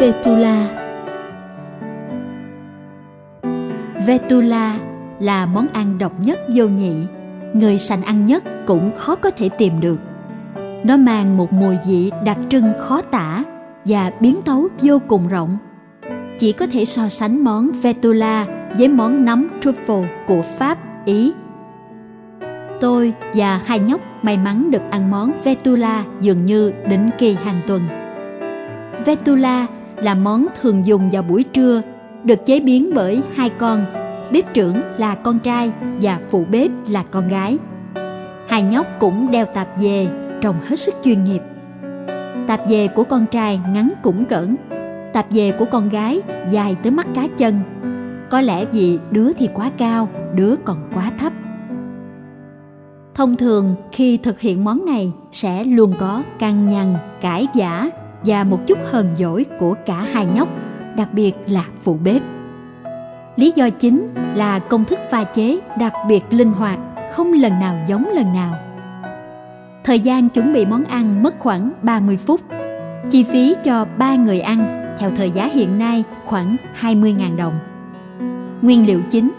Vetula Vetula là món ăn độc nhất vô nhị, người sành ăn nhất cũng khó có thể tìm được. Nó mang một mùi vị đặc trưng khó tả và biến tấu vô cùng rộng. Chỉ có thể so sánh món Vetula với món nấm truffle của Pháp, Ý. Tôi và hai nhóc may mắn được ăn món Vetula dường như định kỳ hàng tuần. Vetula là món thường dùng vào buổi trưa, được chế biến bởi hai con, bếp trưởng là con trai và phụ bếp là con gái. Hai nhóc cũng đeo tạp dề, trông hết sức chuyên nghiệp. Tạp dề của con trai ngắn cũng cỡn, tạp dề của con gái dài tới mắt cá chân. Có lẽ vì đứa thì quá cao, đứa còn quá thấp. Thông thường khi thực hiện món này sẽ luôn có căng nhằn, cãi giả và một chút hờn dỗi của cả hai nhóc, đặc biệt là phụ bếp. Lý do chính là công thức pha chế đặc biệt linh hoạt, không lần nào giống lần nào. Thời gian chuẩn bị món ăn mất khoảng 30 phút. Chi phí cho 3 người ăn theo thời giá hiện nay khoảng 20.000 đồng. Nguyên liệu chính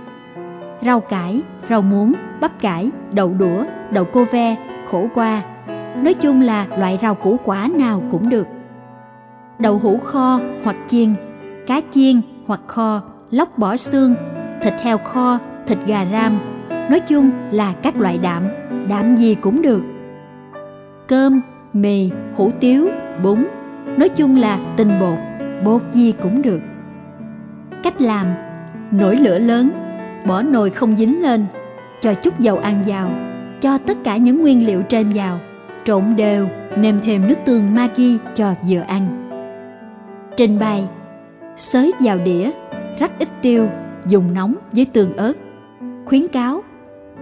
Rau cải, rau muống, bắp cải, đậu đũa, đậu cô ve, khổ qua. Nói chung là loại rau củ quả nào cũng được. Đậu hũ kho hoặc chiên, cá chiên hoặc kho, lóc bỏ xương, thịt heo kho, thịt gà ram. Nói chung là các loại đạm, đạm gì cũng được. Cơm, mì, hủ tiếu, bún, nói chung là tinh bột, bột gì cũng được. Cách làm Nổi lửa lớn, bỏ nồi không dính lên, cho chút dầu ăn vào, cho tất cả những nguyên liệu trên vào, trộn đều, nêm thêm nước tương Maggi cho vừa ăn. Trình bày Xới vào đĩa, rắc ít tiêu, dùng nóng với tương ớt. Khuyến cáo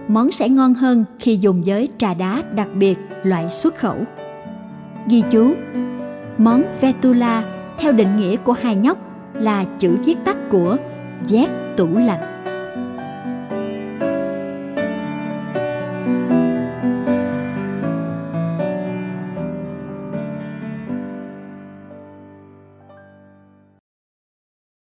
Món sẽ ngon hơn khi dùng với trà đá đặc biệt loại xuất khẩu. Ghi chú Món Vetula theo định nghĩa của hai nhóc là chữ viết tắt của vét tủ lạnh